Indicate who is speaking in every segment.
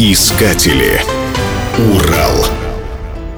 Speaker 1: Искатели. Урал.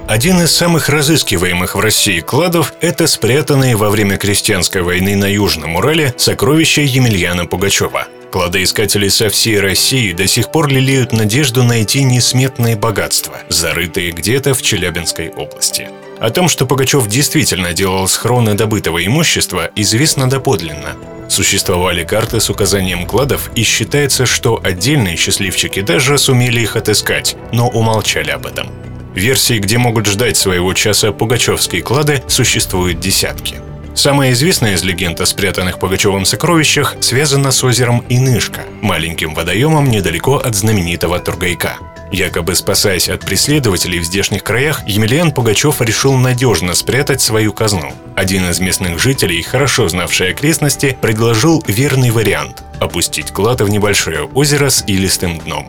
Speaker 2: Один из самых разыскиваемых в России кладов – это спрятанные во время крестьянской войны на Южном Урале сокровища Емельяна Пугачева. Кладоискатели со всей России до сих пор лелеют надежду найти несметные богатства, зарытые где-то в Челябинской области. О том, что Пугачев действительно делал схроны добытого имущества, известно доподлинно. Существовали карты с указанием кладов, и считается, что отдельные счастливчики даже сумели их отыскать, но умолчали об этом. Версий, где могут ждать своего часа пугачевские клады, существует десятки. Самая известная из легенд о спрятанных Пугачевым сокровищах связана с озером Инышка, маленьким водоемом недалеко от знаменитого Тургайка. Якобы спасаясь от преследователей в здешних краях, Емельян Пугачев решил надежно спрятать свою казну. Один из местных жителей, хорошо знавший окрестности, предложил верный вариант – опустить клад в небольшое озеро с илистым дном.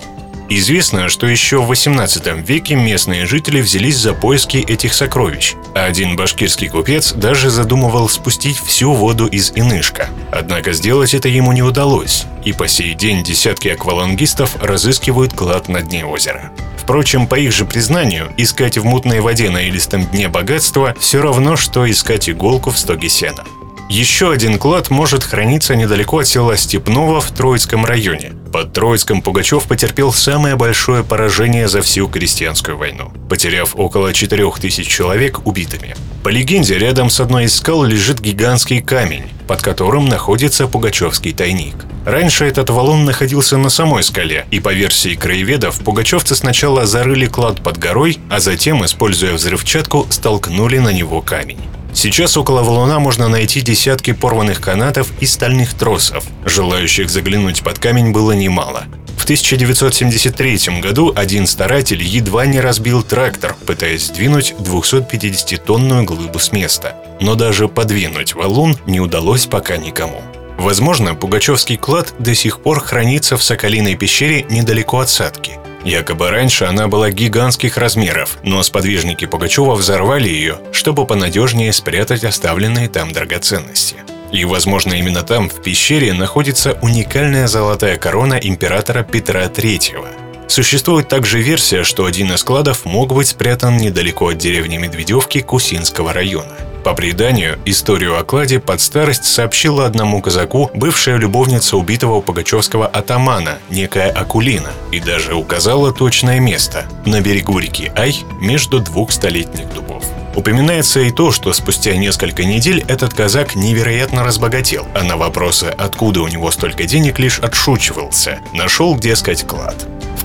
Speaker 2: Известно, что еще в 18 веке местные жители взялись за поиски этих сокровищ, один башкирский купец даже задумывал спустить всю воду из Инышка. Однако сделать это ему не удалось, и по сей день десятки аквалангистов разыскивают клад на дне озера. Впрочем, по их же признанию, искать в мутной воде на илистом дне богатства все равно, что искать иголку в стоге сена. Еще один клад может храниться недалеко от села Степного в Троицком районе. Под Троицком Пугачев потерпел самое большое поражение за всю крестьянскую войну, потеряв около 4000 человек убитыми. По легенде, рядом с одной из скал лежит гигантский камень, под которым находится Пугачевский тайник. Раньше этот валун находился на самой скале, и по версии краеведов, пугачевцы сначала зарыли клад под горой, а затем, используя взрывчатку, столкнули на него камень. Сейчас около валуна можно найти десятки порванных канатов и стальных тросов. Желающих заглянуть под камень было немало. В 1973 году один старатель едва не разбил трактор, пытаясь сдвинуть 250-тонную глыбу с места. Но даже подвинуть валун не удалось пока никому. Возможно, Пугачевский клад до сих пор хранится в Соколиной пещере недалеко от Садки. Якобы раньше она была гигантских размеров, но сподвижники Пугачева взорвали ее, чтобы понадежнее спрятать оставленные там драгоценности. И, возможно, именно там, в пещере, находится уникальная золотая корона императора Петра III. Существует также версия, что один из складов мог быть спрятан недалеко от деревни Медведевки Кусинского района – по преданию, историю о кладе под старость сообщила одному казаку бывшая любовница убитого пугачевского атамана, некая Акулина, и даже указала точное место – на берегу реки Ай между двух столетних дубов. Упоминается и то, что спустя несколько недель этот казак невероятно разбогател, а на вопросы, откуда у него столько денег, лишь отшучивался. Нашел, где искать клад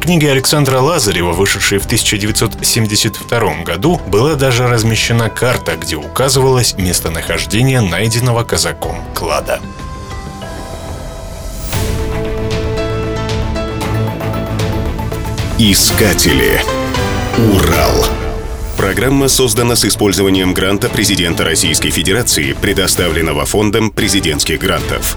Speaker 2: книге Александра Лазарева, вышедшей в 1972 году, была даже размещена карта, где указывалось местонахождение найденного казаком клада.
Speaker 1: Искатели. Урал. Программа создана с использованием гранта президента Российской Федерации, предоставленного Фондом президентских грантов.